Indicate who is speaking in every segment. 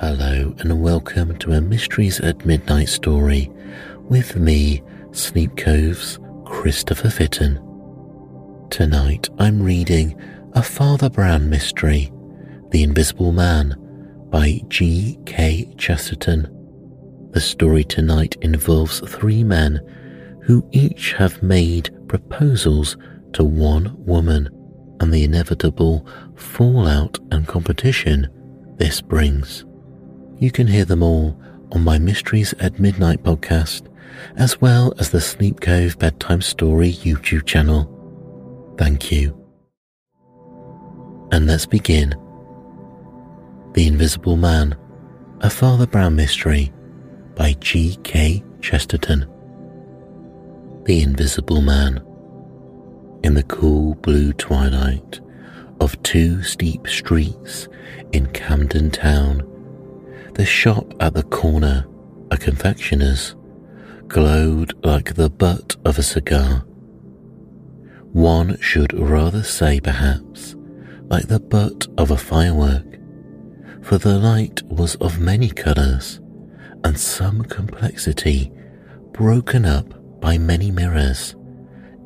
Speaker 1: Hello, and welcome to a Mysteries at Midnight story with me, Sleep Cove's Christopher Fitton. Tonight I'm reading a Father Brown mystery, The Invisible Man by G. K. Chesterton. The story tonight involves three men who each have made proposals to one woman and the inevitable fallout and competition this brings. You can hear them all on my Mysteries at Midnight podcast, as well as the Sleep Cove Bedtime Story YouTube channel. Thank you. And let's begin. The Invisible Man, a Father Brown mystery by G. K. Chesterton. The Invisible Man. In the cool blue twilight of two steep streets in Camden Town, the shop at the corner, a confectioner's, glowed like the butt of a cigar. One should rather say, perhaps, like the butt of a firework, for the light was of many colours and some complexity, broken up by many mirrors,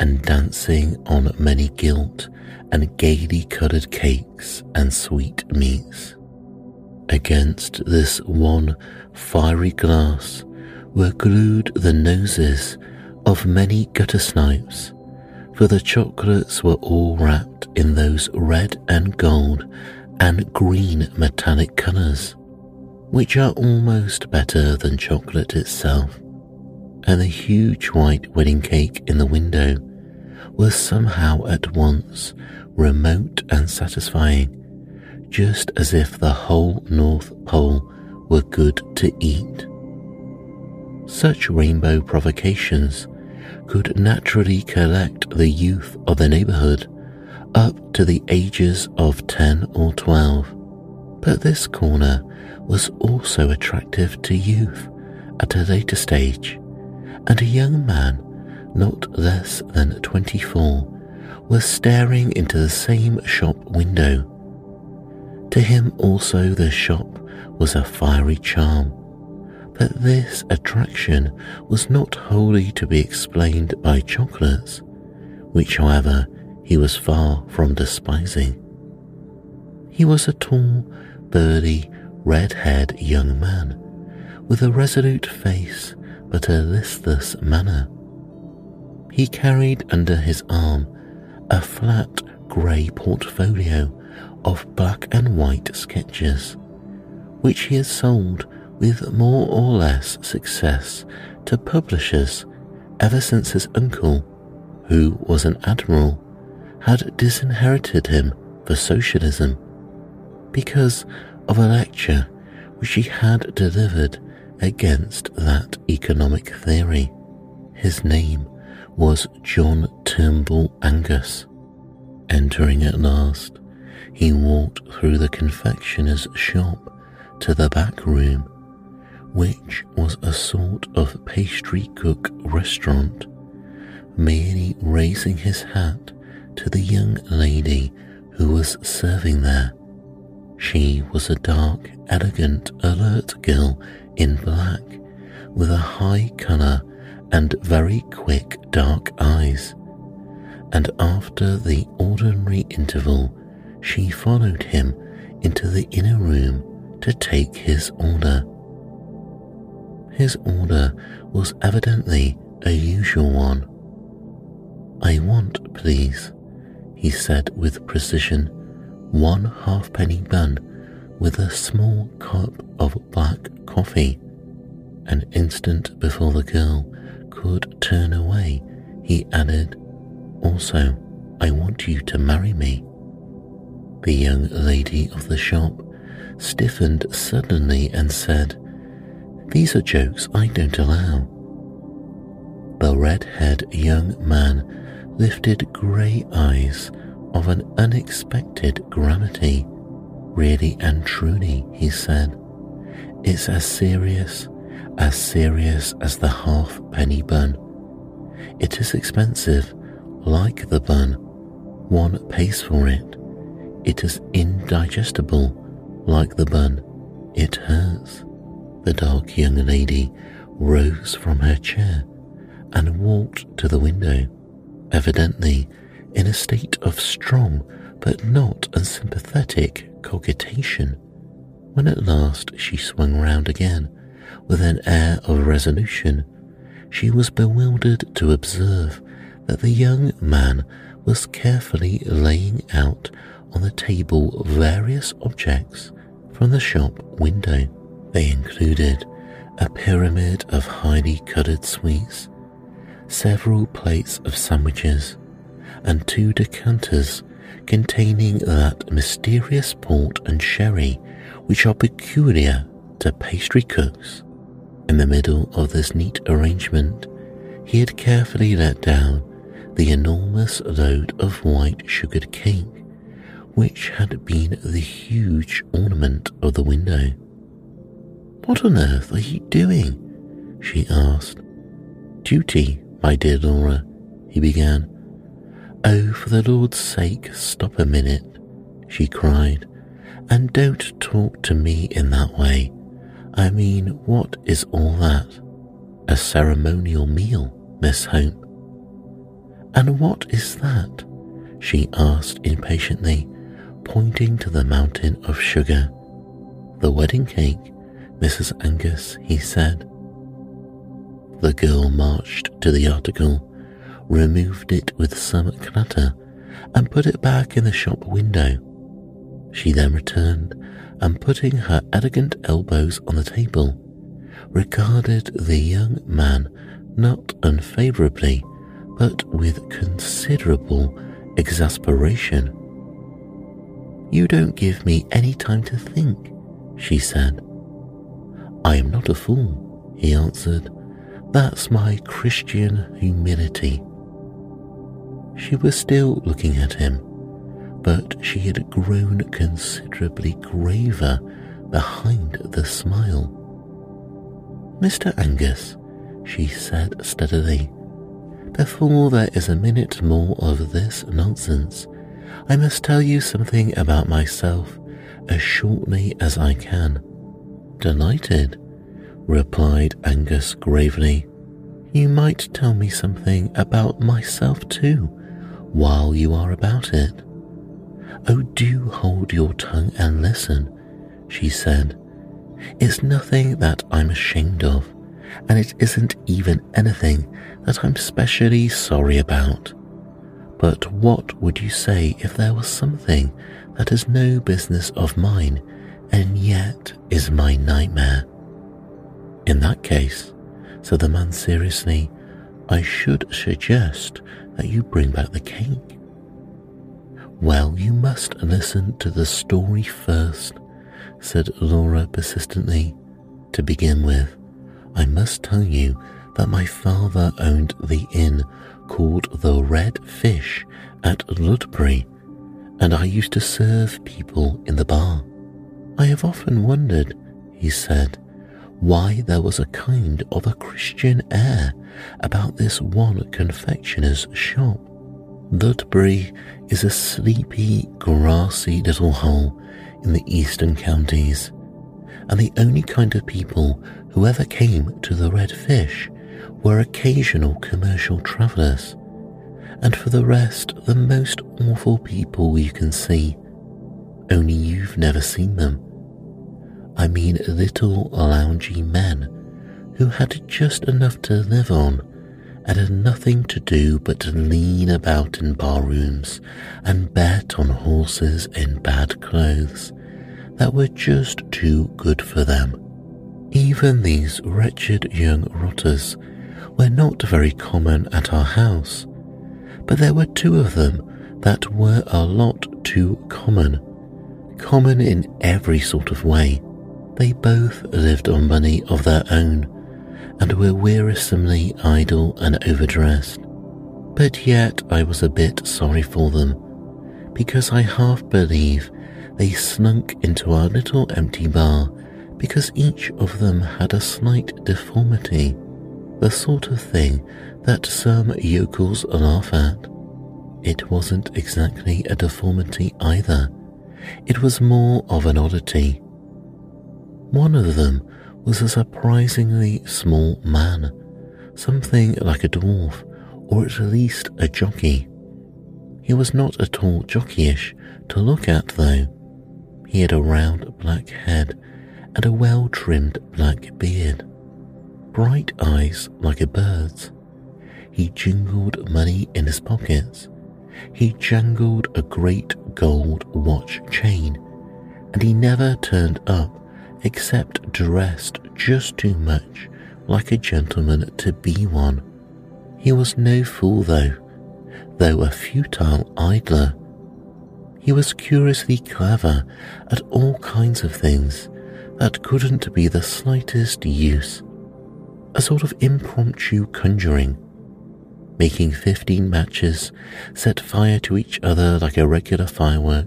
Speaker 1: and dancing on many gilt and gaily coloured cakes and sweet meats. Against this one fiery glass were glued the noses of many gutter snipes, for the chocolates were all wrapped in those red and gold and green metallic colours, which are almost better than chocolate itself. And the huge white wedding cake in the window was somehow at once remote and satisfying just as if the whole North Pole were good to eat. Such rainbow provocations could naturally collect the youth of the neighborhood up to the ages of 10 or 12. But this corner was also attractive to youth at a later stage, and a young man not less than 24 was staring into the same shop window to him also the shop was a fiery charm, but this attraction was not wholly to be explained by chocolates, which, however, he was far from despising. He was a tall, burly, red-haired young man, with a resolute face but a listless manner. He carried under his arm a flat grey portfolio of black and white sketches, which he has sold with more or less success to publishers ever since his uncle, who was an admiral, had disinherited him for socialism because of a lecture which he had delivered against that economic theory. His name was John Turnbull Angus. Entering at last, he walked through the confectioner's shop to the back room, which was a sort of pastry cook restaurant, merely raising his hat to the young lady who was serving there. She was a dark, elegant, alert girl in black, with a high colour and very quick dark eyes. And after the ordinary interval she followed him into the inner room to take his order. His order was evidently a usual one. I want, please, he said with precision, one halfpenny bun with a small cup of black coffee. An instant before the girl could turn away, he added, Also, I want you to marry me. The young lady of the shop stiffened suddenly and said, These are jokes I don't allow. The red-haired young man lifted grey eyes of an unexpected gravity. Really and truly, he said, it's as serious, as serious as the halfpenny bun. It is expensive, like the bun. One pays for it. It is indigestible, like the bun. It hurts. The dark young lady rose from her chair and walked to the window, evidently in a state of strong but not unsympathetic cogitation, when at last she swung round again with an air of resolution. She was bewildered to observe that the young man was carefully laying out on the table various objects from the shop window. They included a pyramid of highly coloured sweets, several plates of sandwiches, and two decanters containing that mysterious port and sherry which are peculiar to pastry cooks. In the middle of this neat arrangement, he had carefully let down the enormous load of white sugared cake, which had been the huge ornament of the window. What on earth are you doing? she asked. Duty, my dear Laura, he began. Oh, for the Lord's sake, stop a minute, she cried, and don't talk to me in that way. I mean, what is all that? A ceremonial meal, Miss Hope. And what is that? she asked impatiently, pointing to the mountain of sugar. The wedding cake, Mrs. Angus, he said. The girl marched to the article removed it with some clatter, and put it back in the shop window. She then returned and, putting her elegant elbows on the table, regarded the young man not unfavourably, but with considerable exasperation. You don't give me any time to think, she said. I am not a fool, he answered. That's my Christian humility. She was still looking at him, but she had grown considerably graver behind the smile. Mr. Angus, she said steadily, before there is a minute more of this nonsense, I must tell you something about myself as shortly as I can. Delighted, replied Angus gravely. You might tell me something about myself too, while you are about it. Oh, do hold your tongue and listen, she said. It's nothing that I'm ashamed of, and it isn't even anything that I'm specially sorry about. But what would you say if there was something that is no business of mine and yet is my nightmare? In that case, said the man seriously, I should suggest that you bring back the cake. Well, you must listen to the story first, said Laura persistently. To begin with, I must tell you that my father owned the inn called the Red Fish at Ludbury, and I used to serve people in the bar. I have often wondered, he said, why there was a kind of a Christian air about this one confectioner's shop. Ludbury is a sleepy, grassy little hole in the eastern counties, and the only kind of people who ever came to the Red Fish were occasional commercial travellers, and for the rest, the most awful people you can see, only you've never seen them. I mean little loungy men who had just enough to live on and had nothing to do but to lean about in barrooms and bet on horses in bad clothes that were just too good for them. Even these wretched young rotters were not very common at our house, but there were two of them that were a lot too common, common in every sort of way. They both lived on money of their own and were wearisomely idle and overdressed. But yet I was a bit sorry for them, because I half believe they slunk into our little empty bar because each of them had a slight deformity, the sort of thing that some yokels laugh at. It wasn't exactly a deformity either, it was more of an oddity One of them was a surprisingly small man, something like a dwarf, or at least a jockey. He was not at all jockeyish to look at, though. He had a round black head and a well trimmed black beard, bright eyes like a bird's. He jingled money in his pockets. He jangled a great gold watch chain, and he never turned up except dressed just too much like a gentleman to be one. He was no fool, though, though a futile idler. He was curiously clever at all kinds of things that couldn't be the slightest use. A sort of impromptu conjuring. Making 15 matches set fire to each other like a regular firework,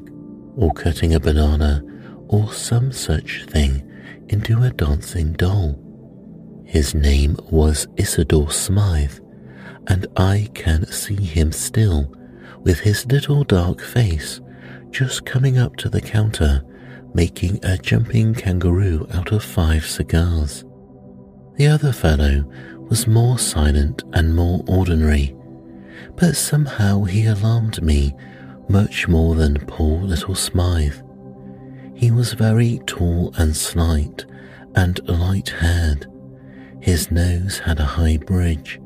Speaker 1: or cutting a banana, or some such thing into a dancing doll. His name was Isidore Smythe, and I can see him still, with his little dark face, just coming up to the counter, making a jumping kangaroo out of five cigars. The other fellow was more silent and more ordinary, but somehow he alarmed me much more than poor little Smythe. He was very tall and slight and light haired. His nose had a high bridge,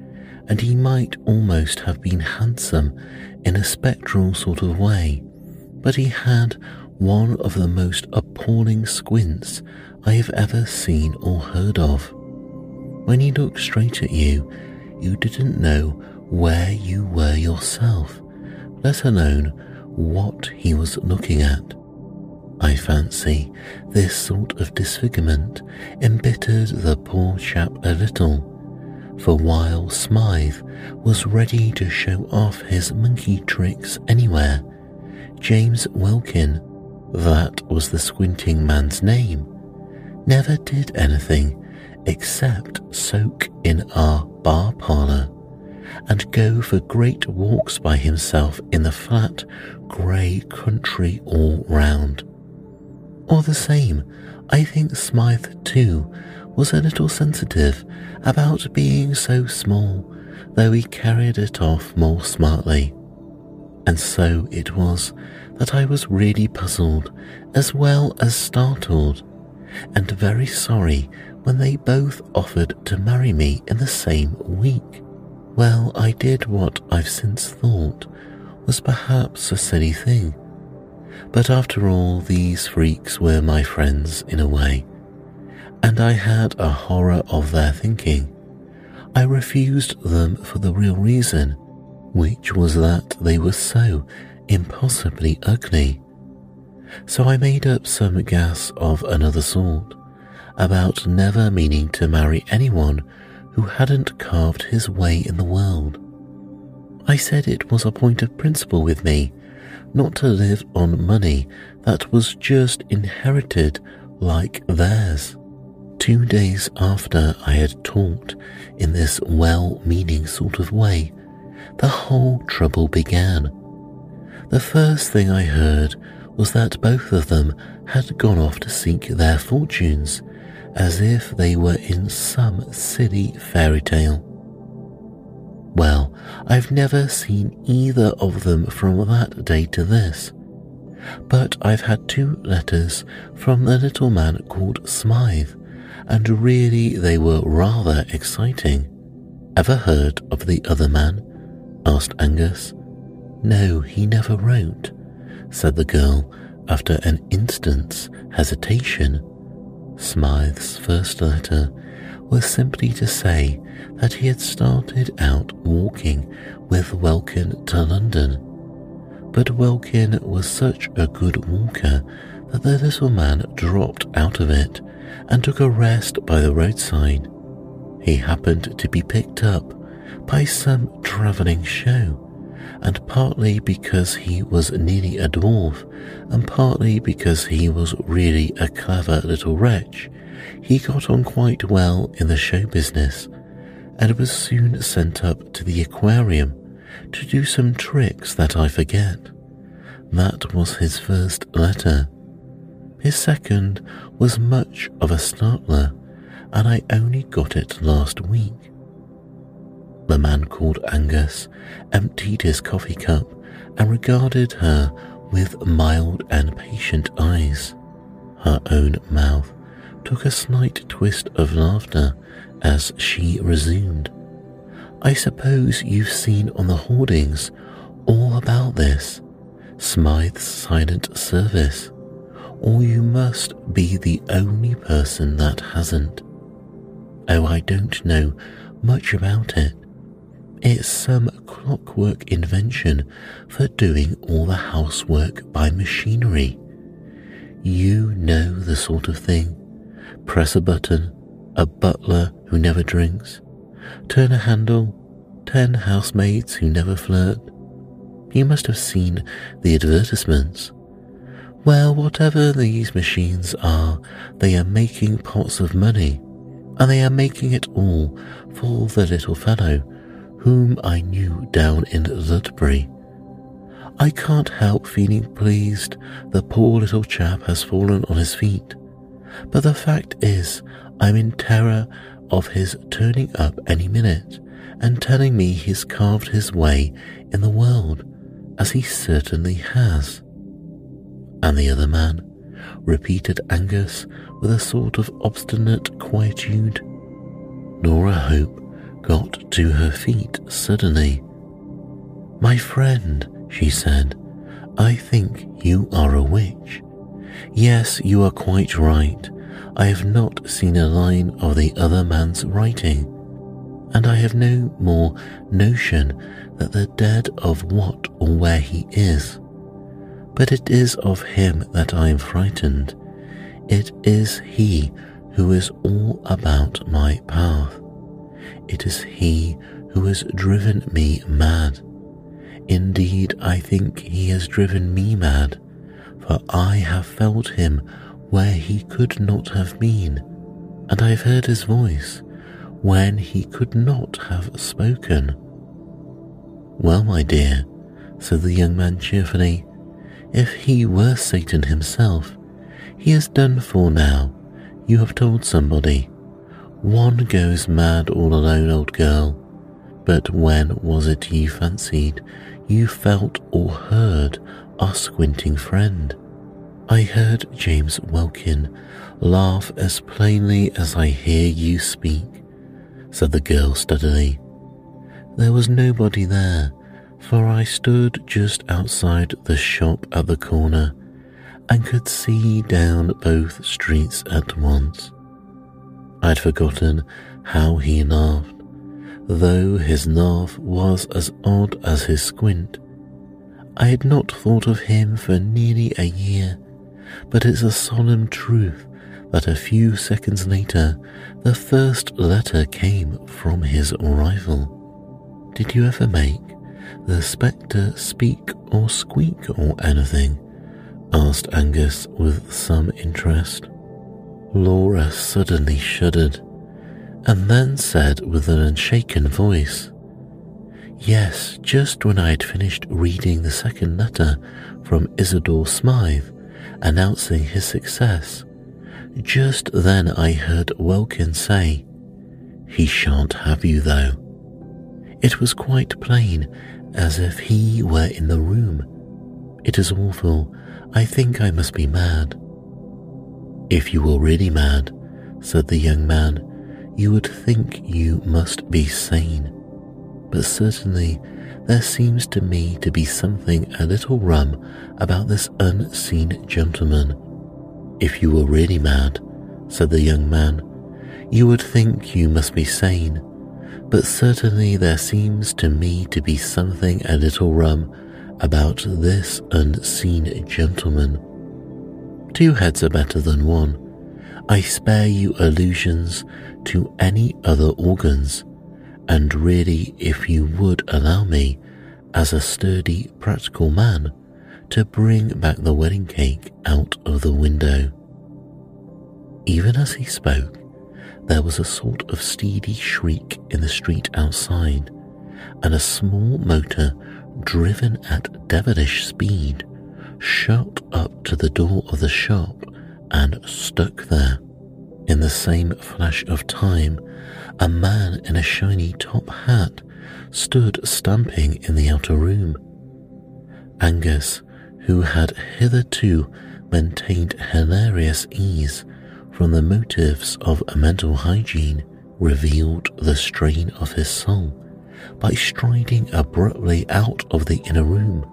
Speaker 1: and he might almost have been handsome in a spectral sort of way, but he had one of the most appalling squints I have ever seen or heard of. When he looked straight at you, you didn't know where you were yourself, let alone what he was looking at. I fancy this sort of disfigurement embittered the poor chap a little, for while Smythe was ready to show off his monkey tricks anywhere, James Welkin, that was the squinting man's name, never did anything except soak in our bar parlour and go for great walks by himself in the flat, grey country all round. Or the same, I think Smythe too was a little sensitive about being so small, though he carried it off more smartly. And so it was that I was really puzzled as well as startled, and very sorry when they both offered to marry me in the same week. Well, I did what I've since thought was perhaps a silly thing but after all, these freaks were my friends in a way, and I had a horror of their thinking. I refused them for the real reason, which was that they were so impossibly ugly. So I made up some gas of another sort about never meaning to marry anyone who hadn't carved his way in the world. I said it was a point of principle with me not to live on money that was just inherited like theirs. Two days after I had talked in this well meaning sort of way, the whole trouble began. The first thing I heard was that both of them had gone off to seek their fortunes, as if they were in some silly fairy tale. Well, I've never seen either of them from that day to this. But I've had two letters from the little man called Smythe, and really they were rather exciting. Ever heard of the other man? asked Angus. No, he never wrote, said the girl after an instant's hesitation. Smythe's first letter was simply to say that he had started out walking with Welkin to London. But Welkin was such a good walker that the little man dropped out of it and took a rest by the roadside. He happened to be picked up by some travelling show, and partly because he was nearly a dwarf, and partly because he was really a clever little wretch, he got on quite well in the show business and was soon sent up to the aquarium to do some tricks that I forget. That was his first letter. His second was much of a startler, and I only got it last week. The man called Angus emptied his coffee cup and regarded her with mild and patient eyes. Her own mouth took a slight twist of laughter as she resumed. I suppose you've seen on the hoardings all about this Smythe's silent service, or you must be the only person that hasn't. Oh, I don't know much about it. It's some clockwork invention for doing all the housework by machinery. You know the sort of thing. Press a button, a butler who never drinks. Turn a handle, ten housemaids who never flirt. You must have seen the advertisements. Well, whatever these machines are, they are making pots of money, and they are making it all for the little fellow whom I knew down in Ludbury. I can't help feeling pleased the poor little chap has fallen on his feet, but the fact is, I'm in terror of his turning up any minute and telling me he's carved his way in the world, as he certainly has. And the other man, repeated Angus with a sort of obstinate quietude. Nora Hope got to her feet suddenly. My friend, she said, I think you are a witch. Yes, you are quite right. I have not seen a line of the other man's writing, and I have no more notion that the dead of what or where he is. But it is of him that I am frightened. It is he who is all about my path. It is he who has driven me mad. Indeed, I think he has driven me mad, for I have felt him where he could not have been, and I have heard his voice when he could not have spoken. Well, my dear, said the young man cheerfully, if he were Satan himself, he is done for now. You have told somebody. One goes mad all alone, old girl. But when was it you fancied you felt or heard our squinting friend? I heard James Welkin laugh as plainly as I hear you speak, said the girl steadily. There was nobody there, for I stood just outside the shop at the corner and could see down both streets at once. I'd forgotten how he laughed, though his laugh was as odd as his squint. I had not thought of him for nearly a year, but it's a solemn truth that a few seconds later the first letter came from his rival. Did you ever make the spectre speak or squeak or anything? asked Angus with some interest. Laura suddenly shuddered, and then said with an unshaken voice, Yes, just when I had finished reading the second letter from Isidore Smythe announcing his success, just then I heard Welkin say, He shan't have you though. It was quite plain, as if he were in the room. It is awful. I think I must be mad. If you were really mad, said the young man, you would think you must be sane. But certainly there seems to me to be something a little rum about this unseen gentleman. If you were really mad, said the young man, you would think you must be sane. But certainly there seems to me to be something a little rum about this unseen gentleman. Two heads are better than one. I spare you allusions to any other organs, and really, if you would allow me, as a sturdy, practical man, to bring back the wedding cake out of the window. Even as he spoke, there was a sort of steady shriek in the street outside, and a small motor driven at devilish speed shot up to the door of the shop and stuck there. In the same flash of time, a man in a shiny top hat stood stamping in the outer room. Angus, who had hitherto maintained hilarious ease from the motives of mental hygiene, revealed the strain of his soul by striding abruptly out of the inner room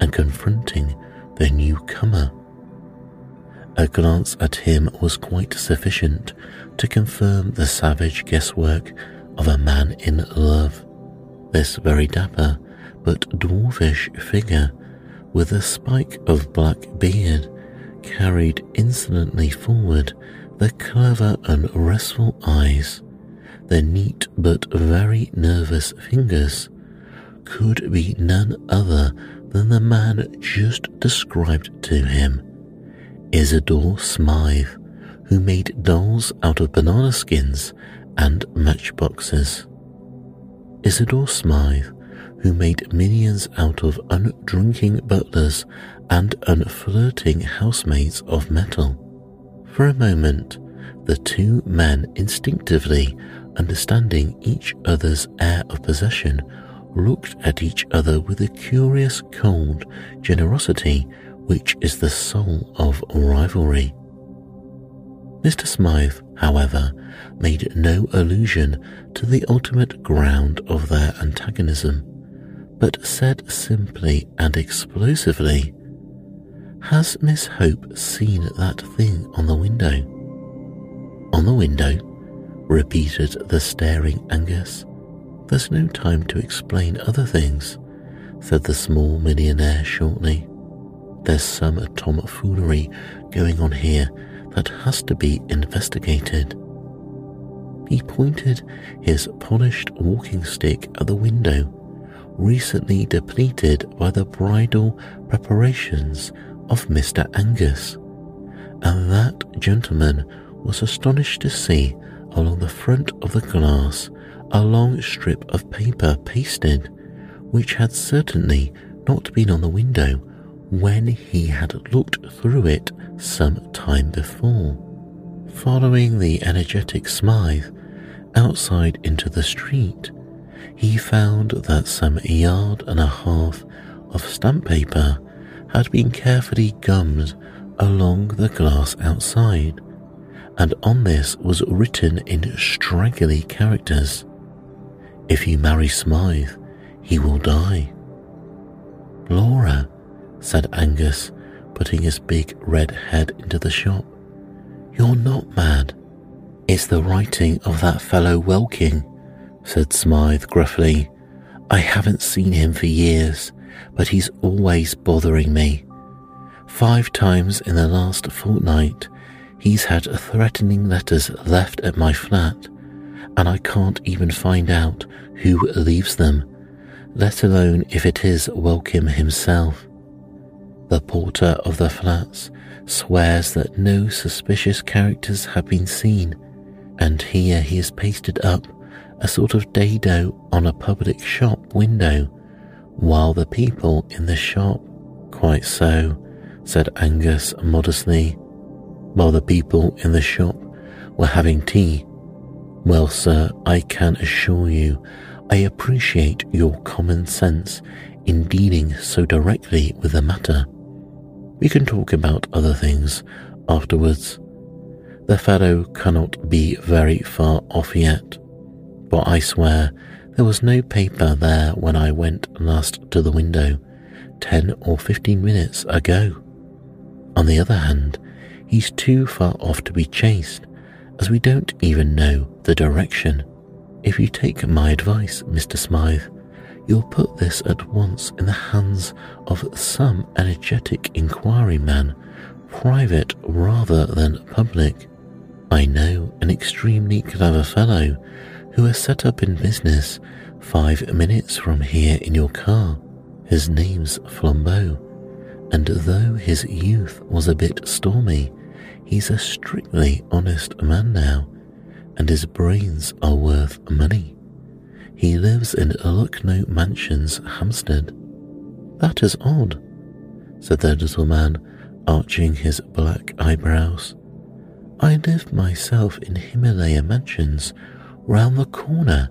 Speaker 1: and confronting the newcomer. A glance at him was quite sufficient to confirm the savage guesswork of a man in love. This very dapper but dwarfish figure, with a spike of black beard, carried insolently forward the clever and restful eyes, the neat but very nervous fingers, could be none other than the man just described to him. Isidore Smythe, who made dolls out of banana skins and matchboxes. Isidore Smythe, who made minions out of undrinking butlers and unflirting housemaids of metal. For a moment, the two men instinctively understanding each other's air of possession looked at each other with a curious cold generosity which is the soul of rivalry. Mr. Smythe, however, made no allusion to the ultimate ground of their antagonism, but said simply and explosively, Has Miss Hope seen that thing on the window? On the window, repeated the staring Angus. There's no time to explain other things, said the small millionaire shortly. There's some tomfoolery going on here that has to be investigated. He pointed his polished walking stick at the window, recently depleted by the bridal preparations of Mr. Angus, and that gentleman was astonished to see along the front of the glass a long strip of paper pasted, which had certainly not been on the window when he had looked through it some time before. Following the energetic Smythe outside into the street, he found that some yard and a half of stamp paper had been carefully gummed along the glass outside, and on this was written in straggly characters If you marry Smythe, he will die. Laura, said Angus, putting his big red head into the shop. You're not mad. It's the writing of that fellow Welkin, said Smythe gruffly. I haven't seen him for years, but he's always bothering me. Five times in the last fortnight, he's had threatening letters left at my flat, and I can't even find out who leaves them, let alone if it is Welkin himself. The porter of the flats swears that no suspicious characters have been seen, and here he has pasted up a sort of dado on a public shop window, while the people in the shop, quite so, said Angus modestly, while the people in the shop were having tea. Well, sir, I can assure you I appreciate your common sense in dealing so directly with the matter. We can talk about other things afterwards. The fellow cannot be very far off yet, but I swear there was no paper there when I went last to the window ten or fifteen minutes ago. On the other hand, he's too far off to be chased, as we don't even know the direction. If you take my advice, Mr. Smythe, you'll put this at once in the hands of some energetic inquiry man, private rather than public. I know an extremely clever fellow who has set up in business five minutes from here in your car. His name's Flambeau, and though his youth was a bit stormy, he's a strictly honest man now, and his brains are worth money. He lives in Lucknow Mansions, Hampstead. That is odd, said the little man, arching his black eyebrows. I live myself in Himalaya Mansions round the corner.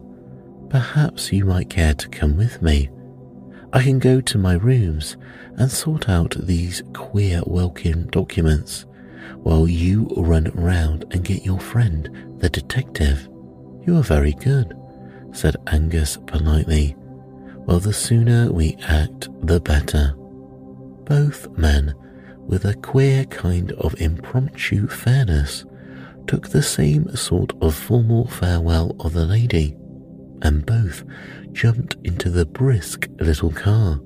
Speaker 1: Perhaps you might care to come with me. I can go to my rooms and sort out these queer Welkin documents while you run round and get your friend, the detective. You are very good, said Angus politely. Well, the sooner we act, the better. Both men, with a queer kind of impromptu fairness, took the same sort of formal farewell of the lady, and both jumped into the brisk little car.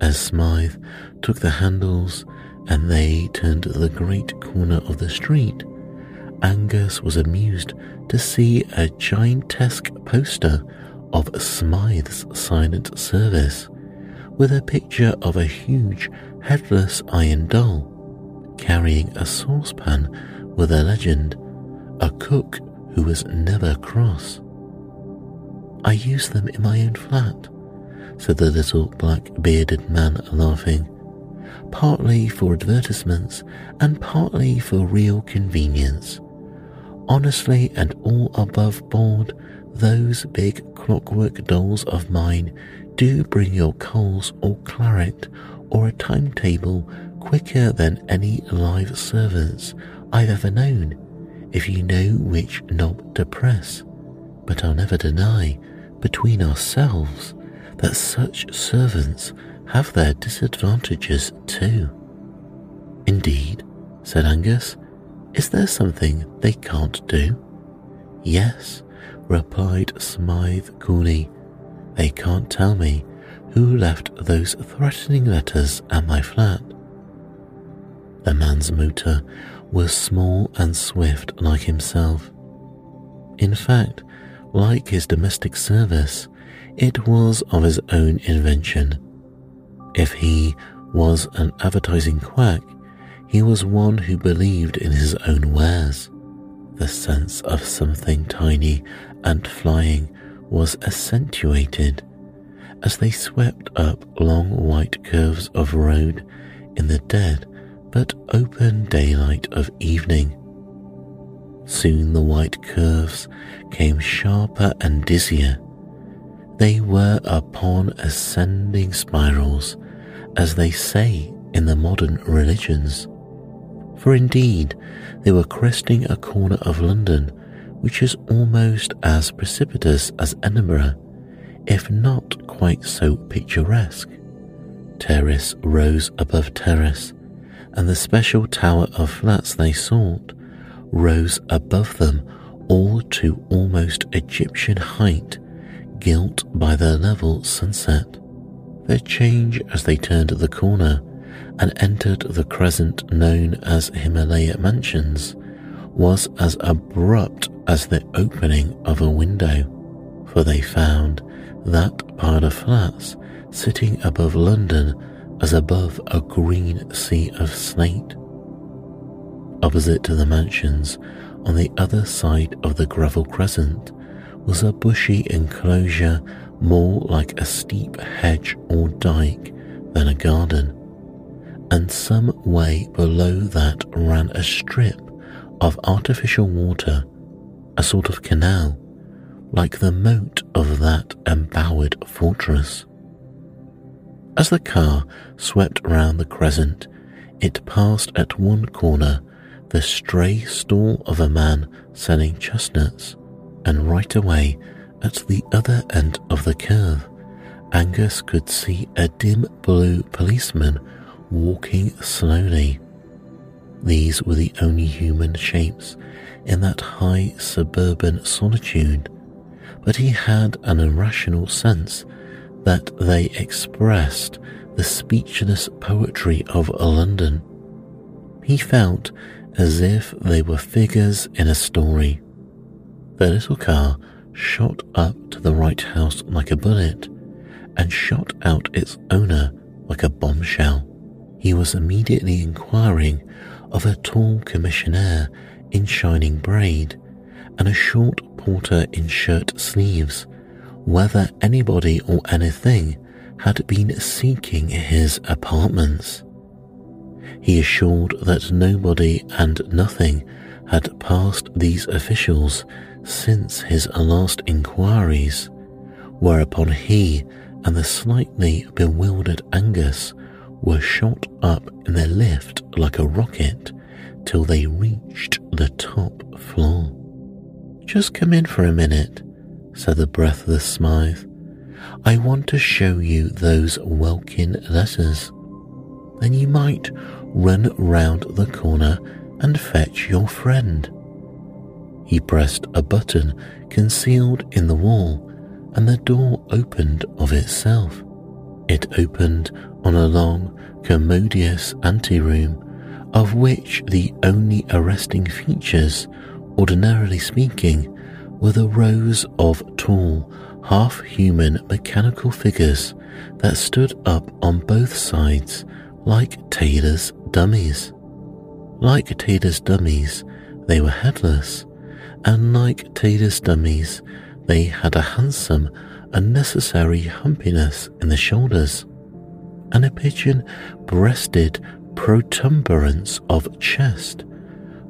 Speaker 1: As Smythe took the handles and they turned the great corner of the street, Angus was amused to see a gigantesque poster of Smythe's silent service with a picture of a huge headless iron doll carrying a saucepan with a legend, a cook who was never cross. I use them in my own flat, said the little black bearded man, laughing, partly for advertisements and partly for real convenience. Honestly and all above board, those big clockwork dolls of mine do bring your coals or claret or a timetable quicker than any live servants I've ever known, if you know which knob to press. But I'll never deny, between ourselves, that such servants have their disadvantages too. Indeed, said Angus, is there something they can't do? Yes, replied Smythe Cooney. They can't tell me who left those threatening letters at my flat. The man's motor was small and swift like himself. In fact, like his domestic service, it was of his own invention. If he was an advertising quack, he was one who believed in his own wares. The sense of something tiny and flying was accentuated as they swept up long white curves of road in the dead but open daylight of evening. Soon the white curves came sharper and dizzier. They were upon ascending spirals, as they say in the modern religions. For indeed, they were cresting a corner of London which is almost as precipitous as Edinburgh, if not quite so picturesque. Terrace rose above terrace, and the special tower of flats they sought rose above them all to almost Egyptian height, gilt by the level sunset. Their change as they turned the corner and entered the crescent known as Himalaya Mansions was as abrupt as the opening of a window, for they found that pile of flats sitting above London as above a green sea of slate. Opposite to the mansions, on the other side of the gravel crescent, was a bushy enclosure more like a steep hedge or dike than a garden, and some way below that ran a strip of artificial water, a sort of canal, like the moat of that embowered fortress. As the car swept round the crescent, it passed at one corner the stray stall of a man selling chestnuts, and right away at the other end of the curve, Angus could see a dim blue policeman walking slowly. These were the only human shapes in that high suburban solitude, but he had an irrational sense that they expressed the speechless poetry of London. He felt as if they were figures in a story. The little car shot up to the right house like a bullet and shot out its owner like a bombshell. He was immediately inquiring of a tall commissionaire in shining braid and a short porter in shirt sleeves whether anybody or anything had been seeking his apartments. He assured that nobody and nothing had passed these officials since his last inquiries, whereupon he and the slightly bewildered Angus were shot up in their lift like a rocket till they reached the top floor. Just come in for a minute, said the breathless Smythe. I want to show you those Welkin letters. Then you might run round the corner and fetch your friend. He pressed a button concealed in the wall, and the door opened of itself. It opened on a long, commodious anteroom, of which the only arresting features, ordinarily speaking, were the rows of tall, half human mechanical figures that stood up on both sides like tailor's dummies. Like tailor's dummies, they were headless, and like tailor's dummies, they had a handsome, unnecessary humpiness in the shoulders, and a pigeon breasted protuberance of chest.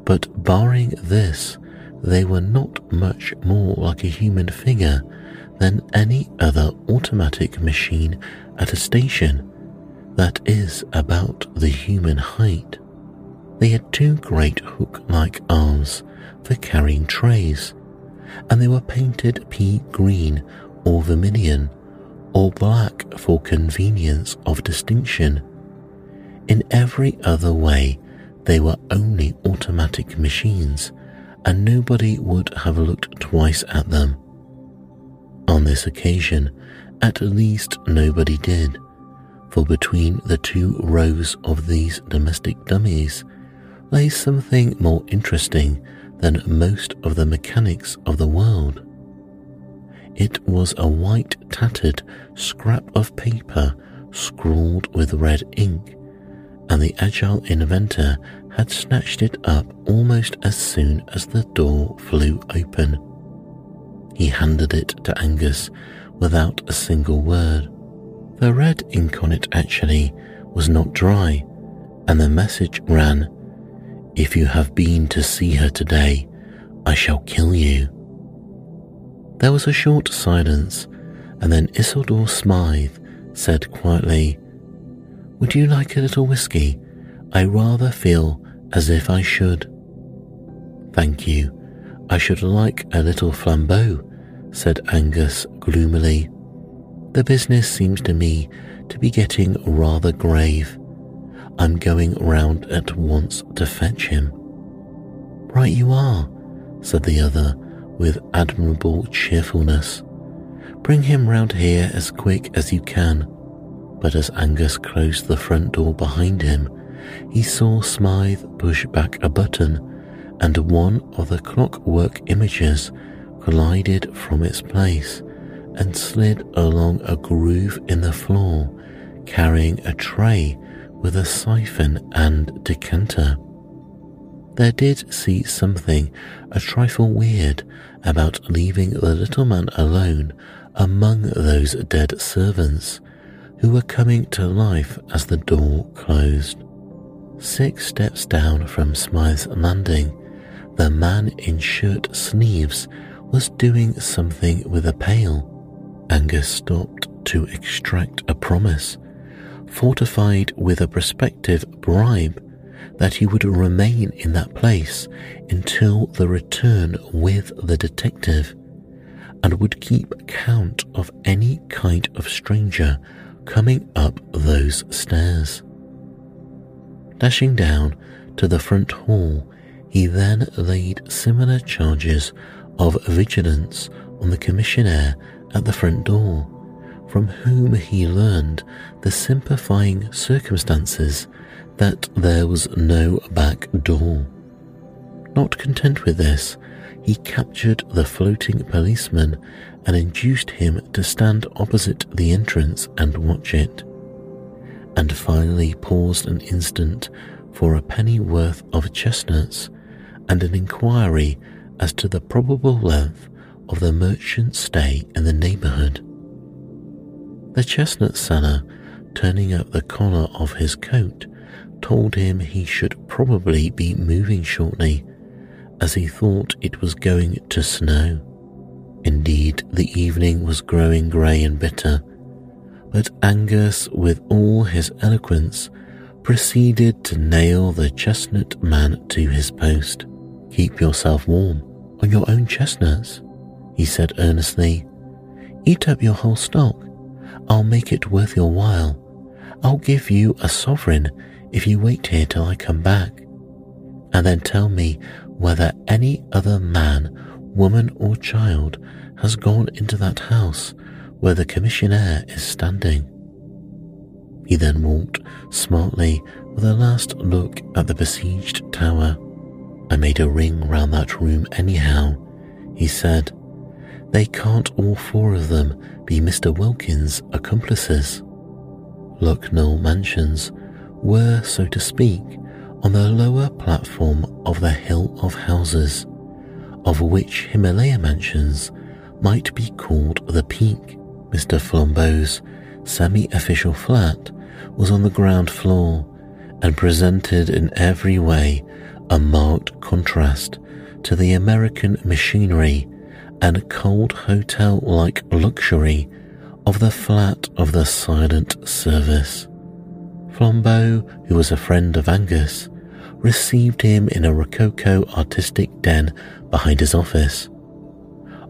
Speaker 1: But barring this, they were not much more like a human figure than any other automatic machine at a station that is about the human height. They had two great hook like arms for carrying trays, and they were painted pea green or vermilion or black for convenience of distinction. In every other way, they were only automatic machines, and nobody would have looked twice at them. On this occasion, at least nobody did, for between the two rows of these domestic dummies lay something more interesting than most of the mechanics of the world. It was a white tattered scrap of paper scrawled with red ink, and the agile inventor had snatched it up almost as soon as the door flew open. He handed it to Angus without a single word. The red ink on it actually was not dry, and the message ran If you have been to see her today, I shall kill you. There was a short silence, and then Isidore Smythe said quietly, Would you like a little whisky? I rather feel as if I should. Thank you. I should like a little flambeau, said Angus gloomily. The business seems to me to be getting rather grave. I'm going round at once to fetch him. Right you are, said the other with admirable cheerfulness. Bring him round here as quick as you can. But as Angus closed the front door behind him, he saw Smythe push back a button, and one of the clockwork images glided from its place and slid along a groove in the floor, carrying a tray with a siphon and decanter. There did see something a trifle weird about leaving the little man alone among those dead servants who were coming to life as the door closed. Six steps down from Smythe's landing, the man in shirt sleeves was doing something with a pail. Angus stopped to extract a promise, fortified with a prospective bribe that he would remain in that place until the return with the detective and would keep count of any kind of stranger coming up those stairs. Dashing down to the front hall, he then laid similar charges of vigilance on the commissionaire at the front door, from whom he learned the simplifying circumstances that there was no back door. Not content with this, he captured the floating policeman and induced him to stand opposite the entrance and watch it, and finally paused an instant for a penny worth of chestnuts and an inquiry as to the probable length of the merchant's stay in the neighbourhood. The chestnut seller, turning up the collar of his coat, told him he should probably be moving shortly, as he thought it was going to snow. Indeed, the evening was growing grey and bitter, but Angus, with all his eloquence, proceeded to nail the chestnut man to his post. Keep yourself warm on your own chestnuts, he said earnestly. Eat up your whole stock. I'll make it worth your while. I'll give you a sovereign if you wait here till I come back, and then tell me whether any other man, woman, or child has gone into that house where the commissionaire is standing. He then walked smartly with a last look at the besieged tower. I made a ring round that room anyhow, he said. They can't all four of them be Mr. Welkin's accomplices. Lucknow Mansions were, so to speak, on the lower platform of the hill of houses, of which Himalaya Mansions might be called the peak. Mr. Flambeau's semi official flat was on the ground floor and presented in every way a marked contrast to the American machinery and cold hotel like luxury of the flat of the silent service. Flambeau, who was a friend of Angus, received him in a rococo artistic den behind his office,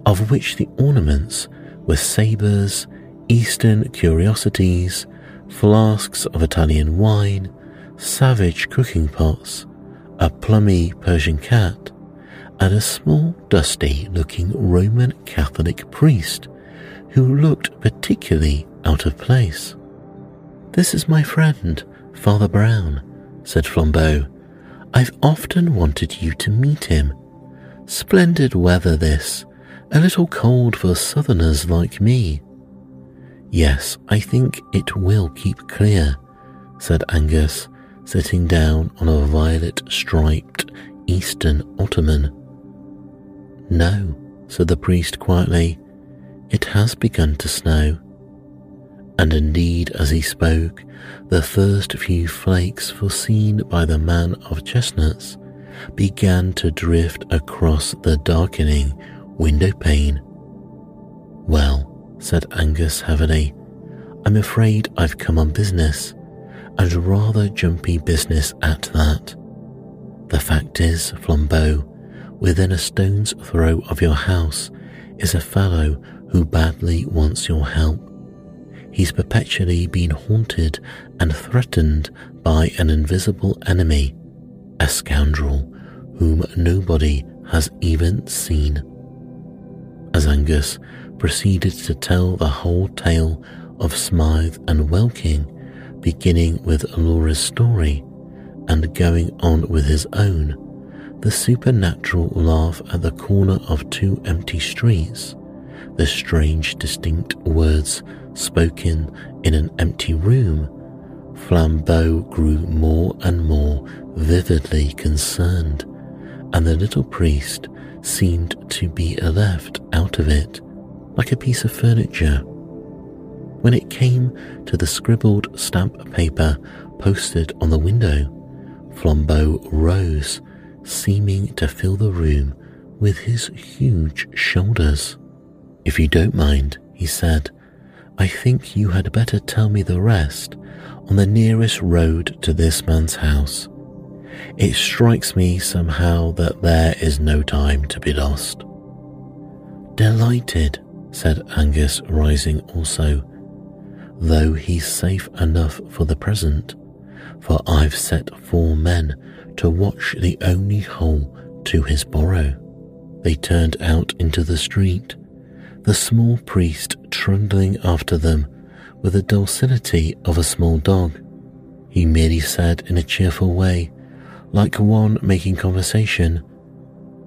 Speaker 1: of which the ornaments were sabres, Eastern curiosities, flasks of Italian wine, savage cooking pots, a plummy Persian cat, and a small, dusty looking Roman Catholic priest who looked particularly out of place. This is my friend, Father Brown, said Flambeau. I've often wanted you to meet him. Splendid weather this, a little cold for southerners like me. Yes, I think it will keep clear, said Angus, sitting down on a violet striped eastern ottoman. No, said the priest quietly, it has begun to snow. And indeed, as he spoke, the first few flakes foreseen by the man of chestnuts began to drift across the darkening window pane. Well, said Angus heavily, I'm afraid I've come on business, and rather jumpy business at that. The fact is, Flambeau, within a stone's throw of your house is a fellow who badly wants your help. He's perpetually been haunted and threatened by an invisible enemy, a scoundrel whom nobody has even seen. As Angus proceeded to tell the whole tale of Smythe and Welkin, beginning with Laura's story and going on with his own, the supernatural laugh at the corner of two empty streets, the strange distinct words spoken in an empty room, Flambeau grew more and more vividly concerned, and the little priest seemed to be left out of it like a piece of furniture. When it came to the scribbled stamp paper posted on the window, Flambeau rose, seeming to fill the room with his huge shoulders. If you don't mind, he said, I think you had better tell me the rest on the nearest road to this man's house. It strikes me somehow that there is no time to be lost. Delighted, said Angus, rising also, though he's safe enough for the present, for I've set four men to watch the only hole to his burrow. They turned out into the street, the small priest trundling after them with the docility of a small dog. He merely said in a cheerful way, like one making conversation,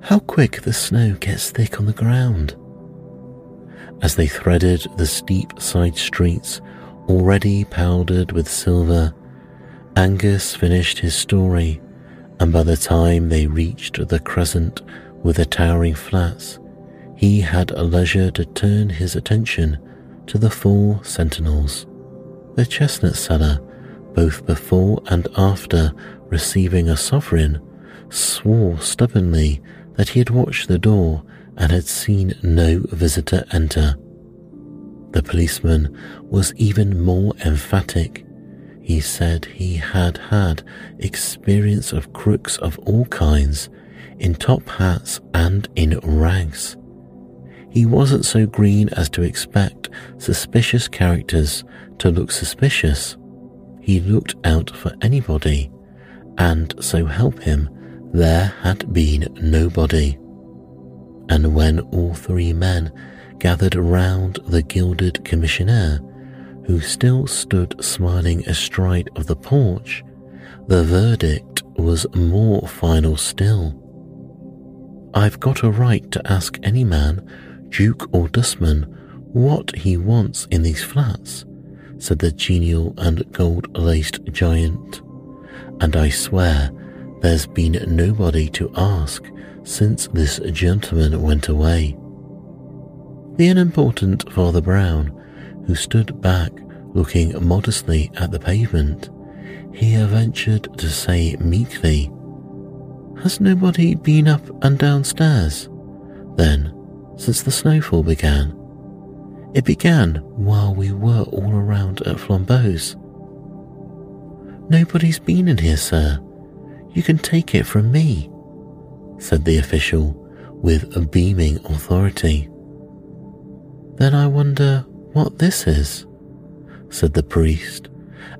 Speaker 1: How quick the snow gets thick on the ground. As they threaded the steep side streets, already powdered with silver, Angus finished his story, and by the time they reached the crescent with the towering flats, he had a leisure to turn his attention to the four sentinels. The chestnut seller both before and after receiving a sovereign, swore stubbornly that he had watched the door and had seen no visitor enter. The policeman was even more emphatic. He said he had had experience of crooks of all kinds, in top hats and in rags. He wasn't so green as to expect suspicious characters to look suspicious. He looked out for anybody, and so help him, there had been nobody. And when all three men gathered round the gilded commissionaire, who still stood smiling astride of the porch, the verdict was more final still. I've got a right to ask any man, duke or dustman, what he wants in these flats, said the genial and gold laced giant, and I swear there's been nobody to ask since this gentleman went away. The unimportant Father Brown, who stood back looking modestly at the pavement, here ventured to say meekly, Has nobody been up and downstairs? Then, since the snowfall began, it began while we were all around at Flambeau's. Nobody's been in here, sir. You can take it from me, said the official with a beaming authority. Then I wonder what this is, said the priest,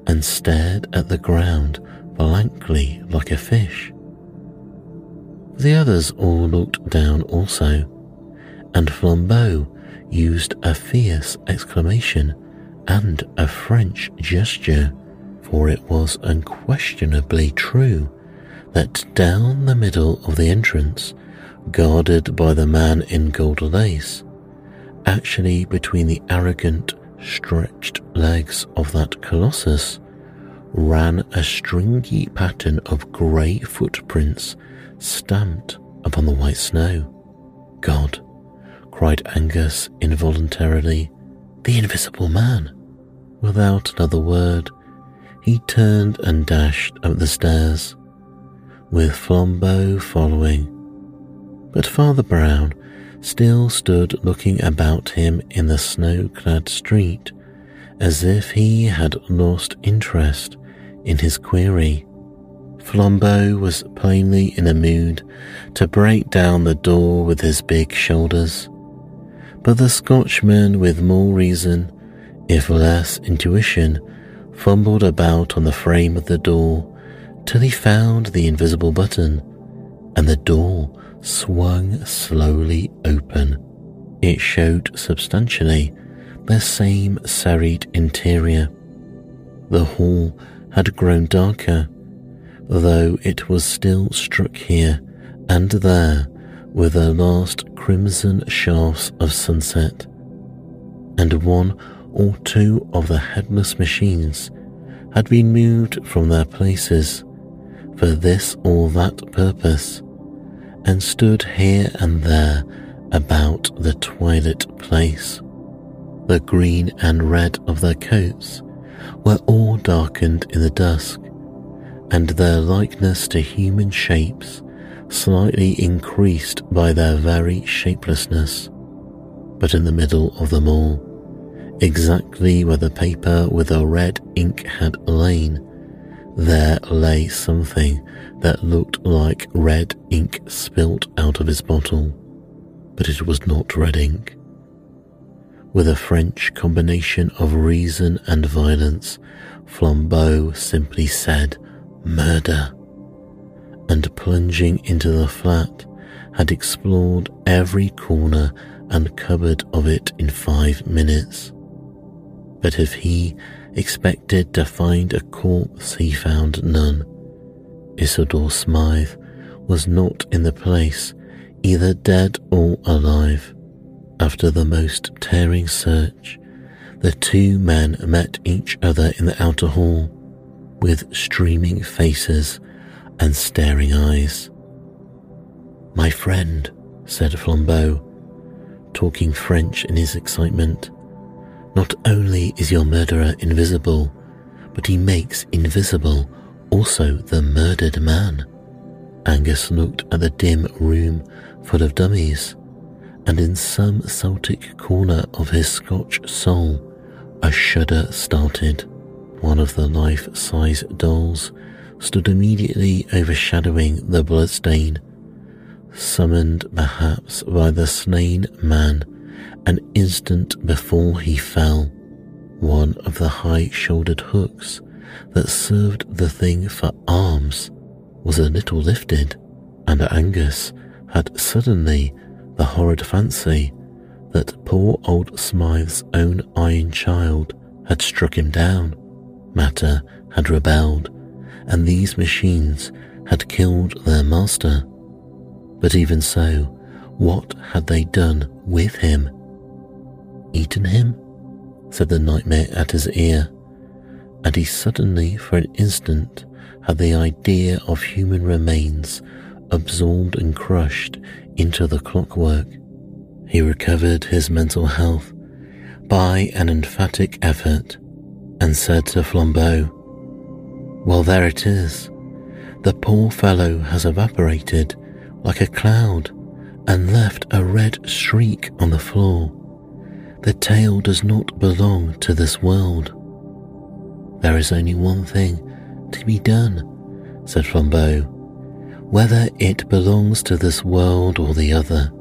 Speaker 1: and stared at the ground blankly like a fish. The others all looked down also, and Flambeau used a fierce exclamation and a French gesture, for it was unquestionably true that down the middle of the entrance, guarded by the man in gold lace, actually between the arrogant, stretched legs of that colossus, ran a stringy pattern of grey footprints stamped upon the white snow. God, cried Angus involuntarily, the invisible man. Without another word, he turned and dashed up the stairs with Flambeau following. But Father Brown still stood looking about him in the snow clad street as if he had lost interest in his query. Flambeau was plainly in a mood to break down the door with his big shoulders, but the Scotchman, with more reason, if less intuition, fumbled about on the frame of the door till he found the invisible button, and the door swung slowly open. It showed substantially the same serried interior. The hall had grown darker, though it was still struck here and there with the last crimson shafts of sunset, and one or two of the headless machines had been moved from their places for this or that purpose, and stood here and there about the twilight place. The green and red of their coats were all darkened in the dusk, and their likeness to human shapes slightly increased by their very shapelessness. But in the middle of them all, exactly where the paper with the red ink had lain, there lay something that looked like red ink spilt out of his bottle, but it was not red ink. With a French combination of reason and violence, Flambeau simply said, Murder, and plunging into the flat, had explored every corner and cupboard of it in five minutes. But if he expected to find a corpse, he found none. Isidore Smythe was not in the place, either dead or alive. After the most tearing search, the two men met each other in the outer hall with streaming faces and staring eyes. My friend, said Flambeau, talking French in his excitement, not only is your murderer invisible, but he makes invisible also the murdered man. Angus looked at the dim room full of dummies, and in some Celtic corner of his Scotch soul, a shudder started. One of the life size dolls stood immediately overshadowing the bloodstain, summoned perhaps by the slain man an instant before he fell. One of the high shouldered hooks that served the thing for arms was a little lifted, and Angus had suddenly the horrid fancy that poor old Smythe's own iron child had struck him down. Matter had rebelled, and these machines had killed their master. But even so, what had they done with him? Eaten him? said the nightmare at his ear, and he suddenly, for an instant, had the idea of human remains absorbed and crushed into the clockwork. He recovered his mental health by an emphatic effort and said to Flambeau, Well, there it is. The poor fellow has evaporated like a cloud and left a red streak on the floor. The tale does not belong to this world. There is only one thing to be done, said Flambeau. Whether it belongs to this world or the other,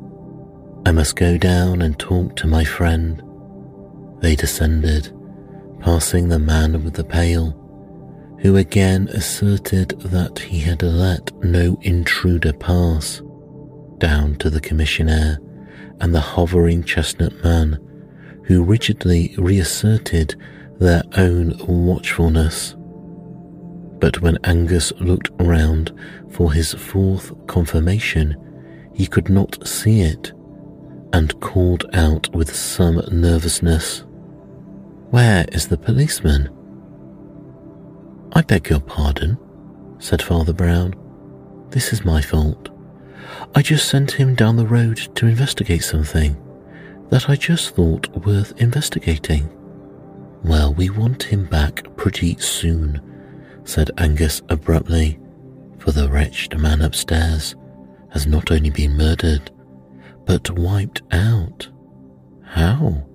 Speaker 1: I must go down and talk to my friend. They descended, passing the man with the pail, who again asserted that he had let no intruder pass, down to the commissionaire and the hovering chestnut man, who rigidly reasserted their own watchfulness. But when Angus looked round for his fourth confirmation, he could not see it and called out with some nervousness, Where is the policeman? I beg your pardon, said Father Brown. This is my fault. I just sent him down the road to investigate something that I just thought worth investigating. Well, we want him back pretty soon, said Angus abruptly, for the wretched man upstairs has not only been murdered, but wiped out. How?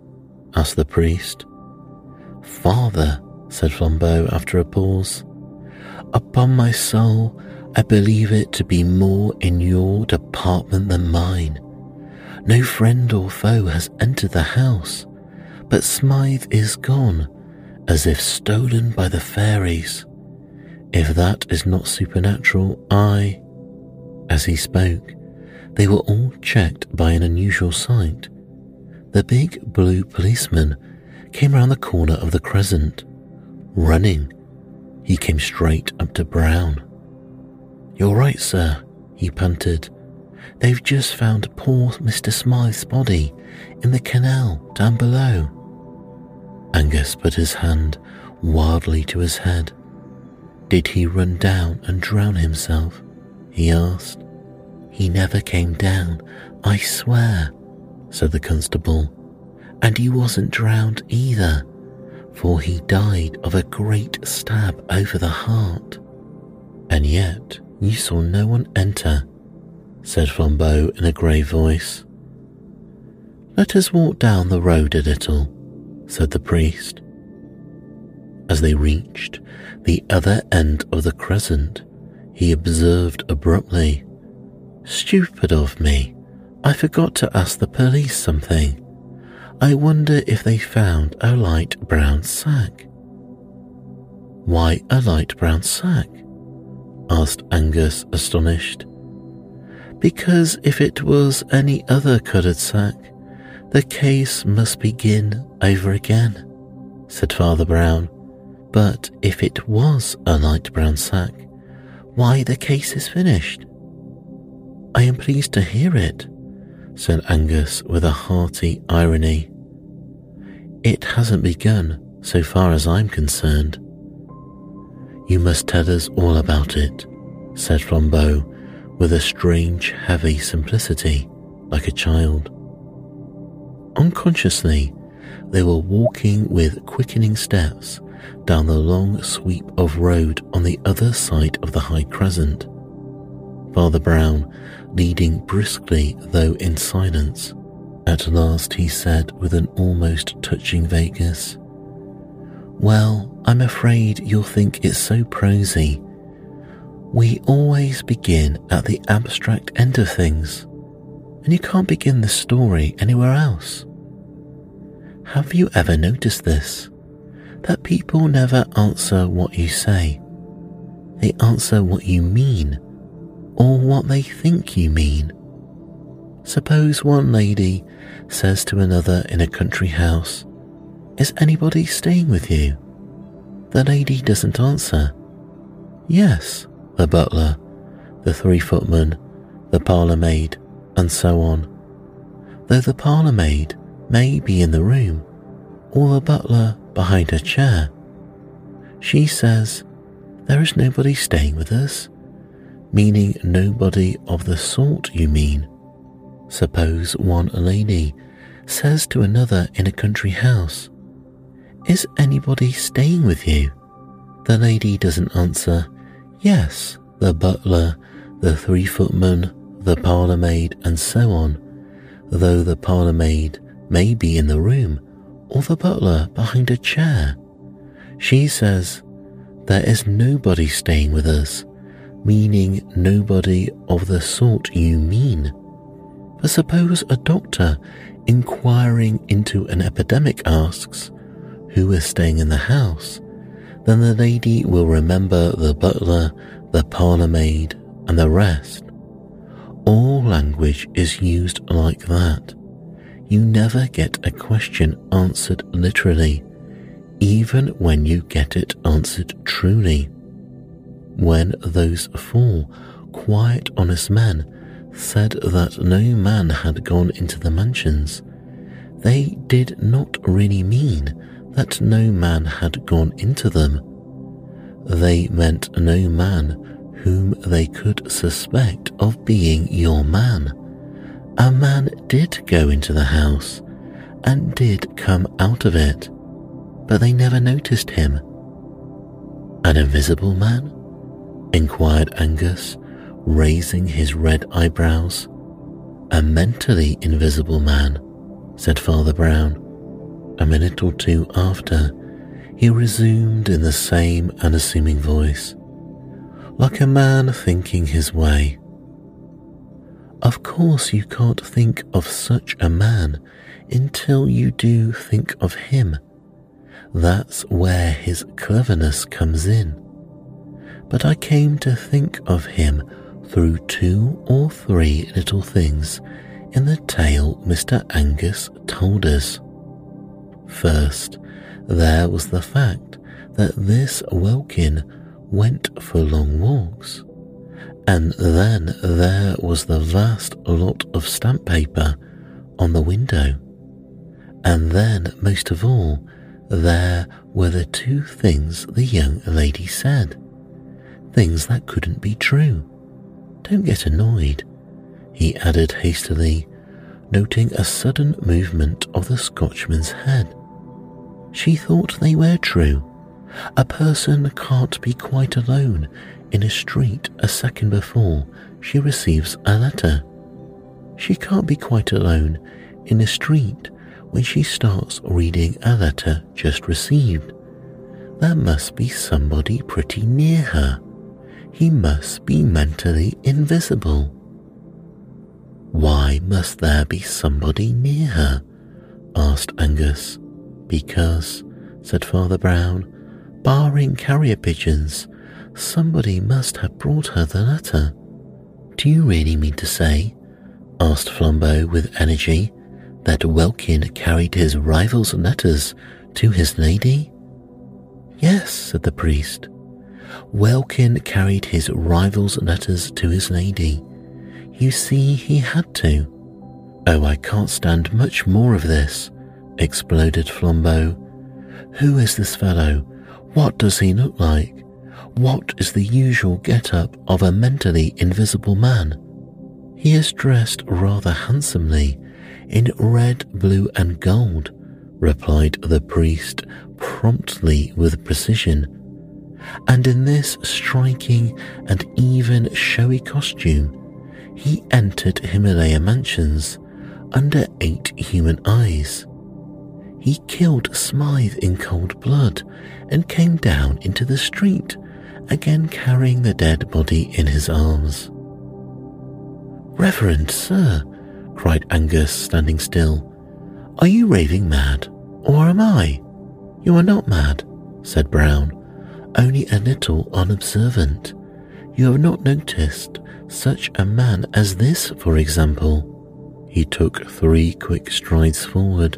Speaker 1: asked the priest. Father, said Flambeau after a pause, upon my soul, I believe it to be more in your department than mine. No friend or foe has entered the house, but Smythe is gone, as if stolen by the fairies. If that is not supernatural, I. As he spoke, they were all checked by an unusual sight. The big blue policeman came round the corner of the crescent, running. He came straight up to Brown. You're right, sir, he panted. They've just found poor Mr. Smythe's body in the canal down below. Angus put his hand wildly to his head. Did he run down and drown himself? he asked. He never came down, I swear, said the constable. And he wasn't drowned either, for he died of a great stab over the heart. And yet you saw no one enter, said Flambeau in a grave voice. Let us walk down the road a little, said the priest. As they reached the other end of the crescent, he observed abruptly Stupid of me. I forgot to ask the police something. I wonder if they found a light brown sack. Why a light brown sack? asked Angus, astonished. Because if it was any other coloured sack, the case must begin over again, said Father Brown. But if it was a light brown sack, why the case is finished. I am pleased to hear it, said Angus with a hearty irony. It hasn't begun, so far as I'm concerned. You must tell us all about it, said Flambeau with a strange, heavy simplicity, like a child. Unconsciously, they were walking with quickening steps down the long sweep of road on the other side of the High Crescent. Father Brown leading briskly, though in silence. At last he said with an almost touching vagueness, Well, I'm afraid you'll think it's so prosy. We always begin at the abstract end of things, and you can't begin the story anywhere else. Have you ever noticed this? That people never answer what you say. They answer what you mean or what they think you mean. Suppose one lady says to another in a country house, Is anybody staying with you? The lady doesn't answer. Yes, the butler, the three footman, the parlour maid, and so on. Though the parlour maid may be in the room, or the butler behind a chair. She says, There is nobody staying with us, meaning nobody of the sort you mean. Suppose one lady says to another in a country house, Is anybody staying with you? The lady doesn't answer, Yes, the butler, the three footman, the parlour maid, and so on, though the parlour maid may be in the room or the butler behind a chair. She says, There is nobody staying with us, meaning nobody of the sort you mean. But suppose a doctor inquiring into an epidemic asks, Who is staying in the house? Then the lady will remember the butler, the parlour maid, and the rest. All language is used like that. You never get a question answered literally, even when you get it answered truly. When those four quiet, honest men said that no man had gone into the mansions, they did not really mean that no man had gone into them. They meant no man whom they could suspect of being your man. A man did go into the house and did come out of it, but they never noticed him. An invisible man? inquired Angus, raising his red eyebrows. A mentally invisible man, said Father Brown. A minute or two after, he resumed in the same unassuming voice, like a man thinking his way. Of course, you can't think of such a man until you do think of him. That's where his cleverness comes in. But I came to think of him through two or three little things in the tale Mr. Angus told us. First, there was the fact that this Welkin went for long walks. And then there was the vast lot of stamp paper on the window. And then, most of all, there were the two things the young lady said. Things that couldn't be true. Don't get annoyed, he added hastily, noting a sudden movement of the Scotchman's head. She thought they were true. A person can't be quite alone in a street a second before she receives a letter. She can't be quite alone in a street when she starts reading a letter just received. There must be somebody pretty near her. He must be mentally invisible. Why must there be somebody near her? asked Angus. Because, said Father Brown, barring carrier pigeons, Somebody must have brought her the letter. Do you really mean to say, asked Flambeau with energy, that Welkin carried his rival's letters to his lady? Yes, said the priest. Welkin carried his rival's letters to his lady. You see, he had to. Oh, I can't stand much more of this, exploded Flambeau. Who is this fellow? What does he look like? What is the usual get-up of a mentally invisible man? He is dressed rather handsomely in red, blue, and gold, replied the priest promptly with precision, and in this striking and even showy costume, he entered Himalaya mansions under eight human eyes. He killed Smythe in cold blood and came down into the street, again carrying the dead body in his arms. Reverend sir, cried Angus, standing still, are you raving mad, or am I? You are not mad, said Brown, only a little unobservant. You have not noticed such a man as this, for example. He took three quick strides forward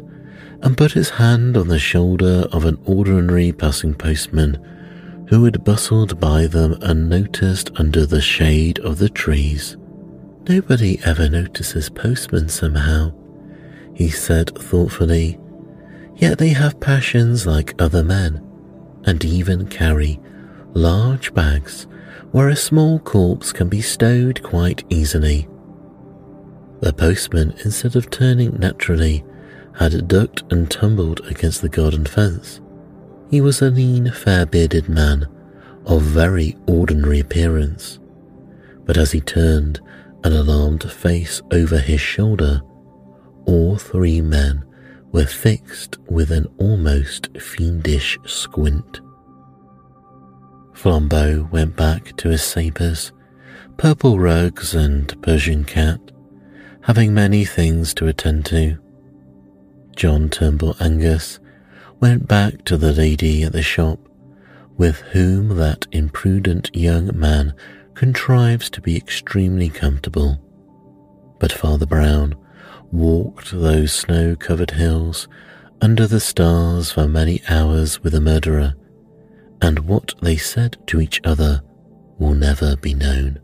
Speaker 1: and put his hand on the shoulder of an ordinary passing postman who had bustled by them unnoticed under the shade of the trees. Nobody ever notices postmen somehow, he said thoughtfully, yet they have passions like other men, and even carry large bags where a small corpse can be stowed quite easily. The postman, instead of turning naturally, had ducked and tumbled against the garden fence. He was a lean, fair bearded man of very ordinary appearance, but as he turned an alarmed face over his shoulder, all three men were fixed with an almost fiendish squint. Flambeau went back to his sabres, purple rugs, and Persian cat, having many things to attend to. John Turnbull Angus went back to the lady at the shop, with whom that imprudent young man contrives to be extremely comfortable. But Father Brown walked those snow covered hills under the stars for many hours with a murderer, and what they said to each other will never be known.